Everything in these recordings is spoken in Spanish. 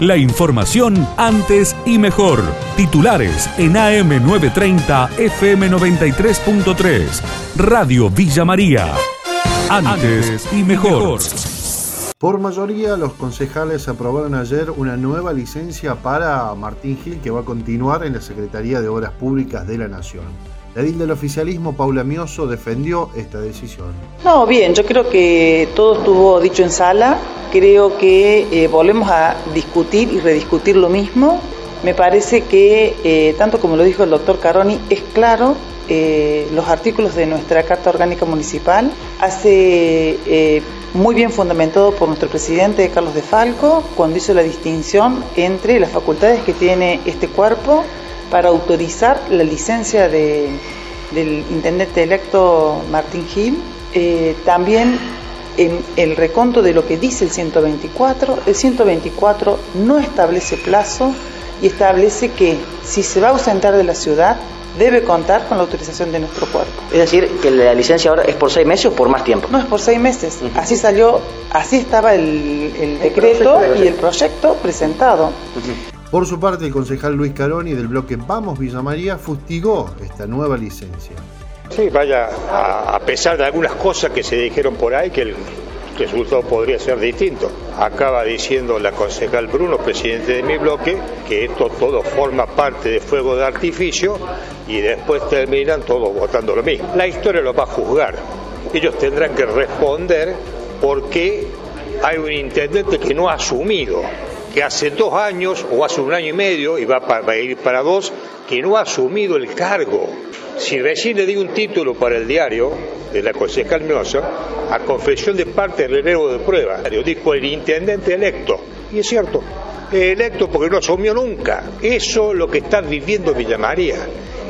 La información antes y mejor. Titulares en AM930 FM93.3. Radio Villa María. Antes y mejor. Por mayoría, los concejales aprobaron ayer una nueva licencia para Martín Gil que va a continuar en la Secretaría de Obras Públicas de la Nación. La edil del oficialismo, Paula Mioso, defendió esta decisión. No, bien, yo creo que todo estuvo dicho en sala. Creo que eh, volvemos a discutir y rediscutir lo mismo. Me parece que, eh, tanto como lo dijo el doctor Caroni, es claro eh, los artículos de nuestra Carta Orgánica Municipal. Hace muy bien fundamentado por nuestro presidente Carlos de Falco cuando hizo la distinción entre las facultades que tiene este cuerpo para autorizar la licencia del intendente electo Martín Gil. Eh, también en el reconto de lo que dice el 124, el 124 no establece plazo y establece que si se va a ausentar de la ciudad debe contar con la autorización de nuestro cuerpo. Es decir, que la licencia ahora es por seis meses o por más tiempo. No, es por seis meses. Así salió, así estaba el, decreto y el proyecto presentado. Por su parte, el concejal Luis Caroni del bloque Vamos Villa María fustigó esta nueva licencia. Sí, vaya, a, pesar de algunas cosas que se dijeron por ahí, que el resultado podría ser distinto. Acaba diciendo la concejal Bruno, presidente de mi bloque, que esto todo forma parte de fuego de artificio y después terminan todos votando lo mismo. La historia lo va a juzgar. Ellos tendrán que responder por qué hay un intendente que no ha asumido que hace dos años o hace un año y medio, y va, a ir para dos, que no ha asumido el cargo. Si recién le di un título para el diario de la concejal Miosa, a confesión de parte del relevo de prueba, dijo el intendente electo, y es cierto, electo porque no asumió nunca. Eso es lo que está viviendo Villa María.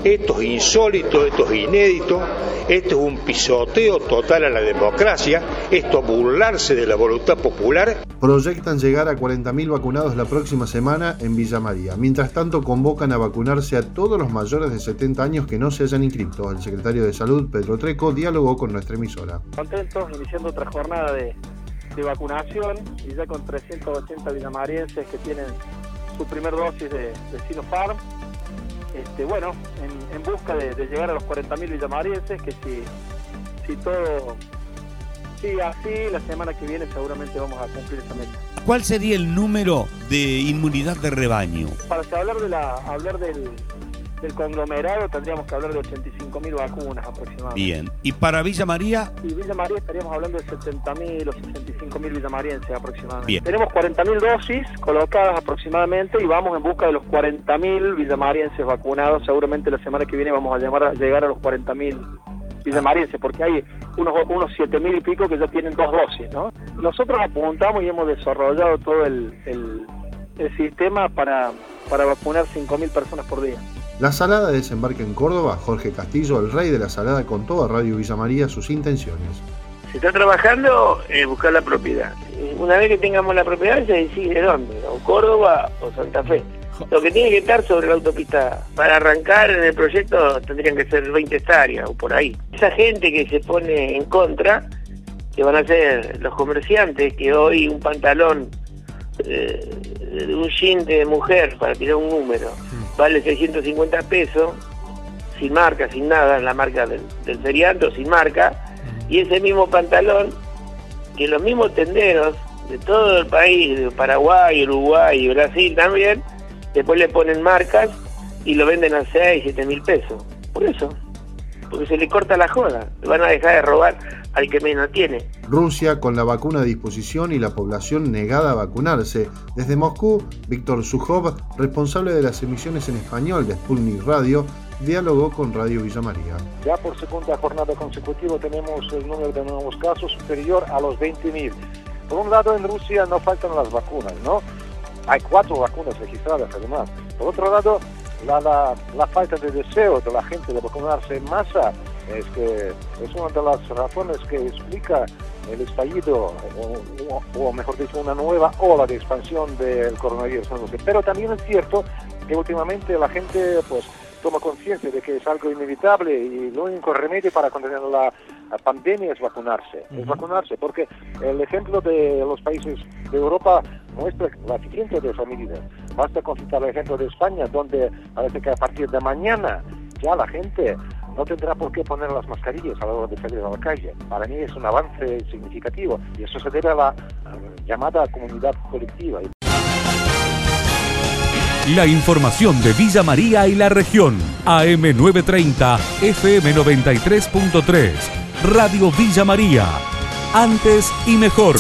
Esto es insólito, esto es inédito, esto es un pisoteo total a la democracia, esto es burlarse de la voluntad popular. Proyectan llegar a 40.000 vacunados la próxima semana en Villa María. Mientras tanto, convocan a vacunarse a todos los mayores de 70 años que no se hayan inscrito. El secretario de Salud, Pedro Treco, dialogó con nuestra emisora. Contentos, iniciando otra jornada de, vacunación y ya con 380 villamarienses que tienen su primer dosis de, de Sinopharm este, bueno, en, busca de, llegar a los 40.000 villamarienses, que si, si todo sigue así, la semana que viene seguramente vamos a cumplir esa meta. ¿Cuál sería el número de inmunidad de rebaño? Para hablar, de la, hablar del, del conglomerado tendríamos que hablar de 85.000 vacunas aproximadamente. Bien. ¿Y para Villa María? Sí, Villa María estaríamos hablando de 70.000 o 65.000 villamarienses aproximadamente. Bien. Tenemos 40.000 dosis colocadas aproximadamente y vamos en busca de los 40.000 villamarienses vacunados. Seguramente la semana que viene vamos a, llamar a llegar a los 40.000 villamarienses, porque hay unos, unos 7.000 y pico que ya tienen dos dosis, ¿no? Nosotros apuntamos y hemos desarrollado todo el, el, el sistema para, para vacunar 5.000 personas por día. La salada desembarca en Córdoba. Jorge Castillo, el rey de la salada, contó a Radio Villa María sus intenciones. Se está trabajando en buscar la propiedad. Una vez que tengamos la propiedad se decide dónde, o Córdoba o Santa Fe. Lo que tiene que estar sobre la autopista para arrancar en el proyecto tendrían que ser 20 hectáreas o por ahí. Esa gente que se pone en contra, que van a ser los comerciantes, que hoy un pantalón eh, de un jean de mujer, para tirar un número, vale 650 pesos, sin marca, sin nada, en la marca del, del ferianto, sin marca, y ese mismo pantalón, que los mismos tenderos de todo el país, de Paraguay, Uruguay y Brasil también, después le ponen marcas y lo venden a 6, 7 mil pesos. Por eso, porque se le corta la joda, van a dejar de robar al que menos tiene. Rusia con la vacuna a disposición y la población negada a vacunarse. Desde Moscú, Víctor Sujov, responsable de las emisiones en español de Sputnik Radio, dialogó con Radio Villa María. Ya por segunda jornada consecutiva tenemos el número de nuevos casos superior a los 20.000. Por un lado, en Rusia no faltan las vacunas, ¿no? Hay cuatro vacunas registradas además. Por otro lado, la, la, la falta de deseo de la gente de vacunarse en masa es que es una de las razones que explica el estallido, o, mejor dicho, una nueva ola de expansión del coronavirus. Pero también es cierto que últimamente la gente pues toma conciencia de que es algo inevitable y lo único remedio para contener la, pandemia es vacunarse, es vacunarse, porque el ejemplo de los países de Europa muestra la eficiencia de esa medida. Basta consultar el ejemplo de España, donde parece que a partir de mañana ya la gente no tendrá por qué poner las mascarillas a la hora de salir a la calle. Para mí es un avance significativo y eso se debe a la llamada comunidad colectiva. La información de Villa María y la región. AM930, FM93.3. Radio Villa María. Antes y mejor.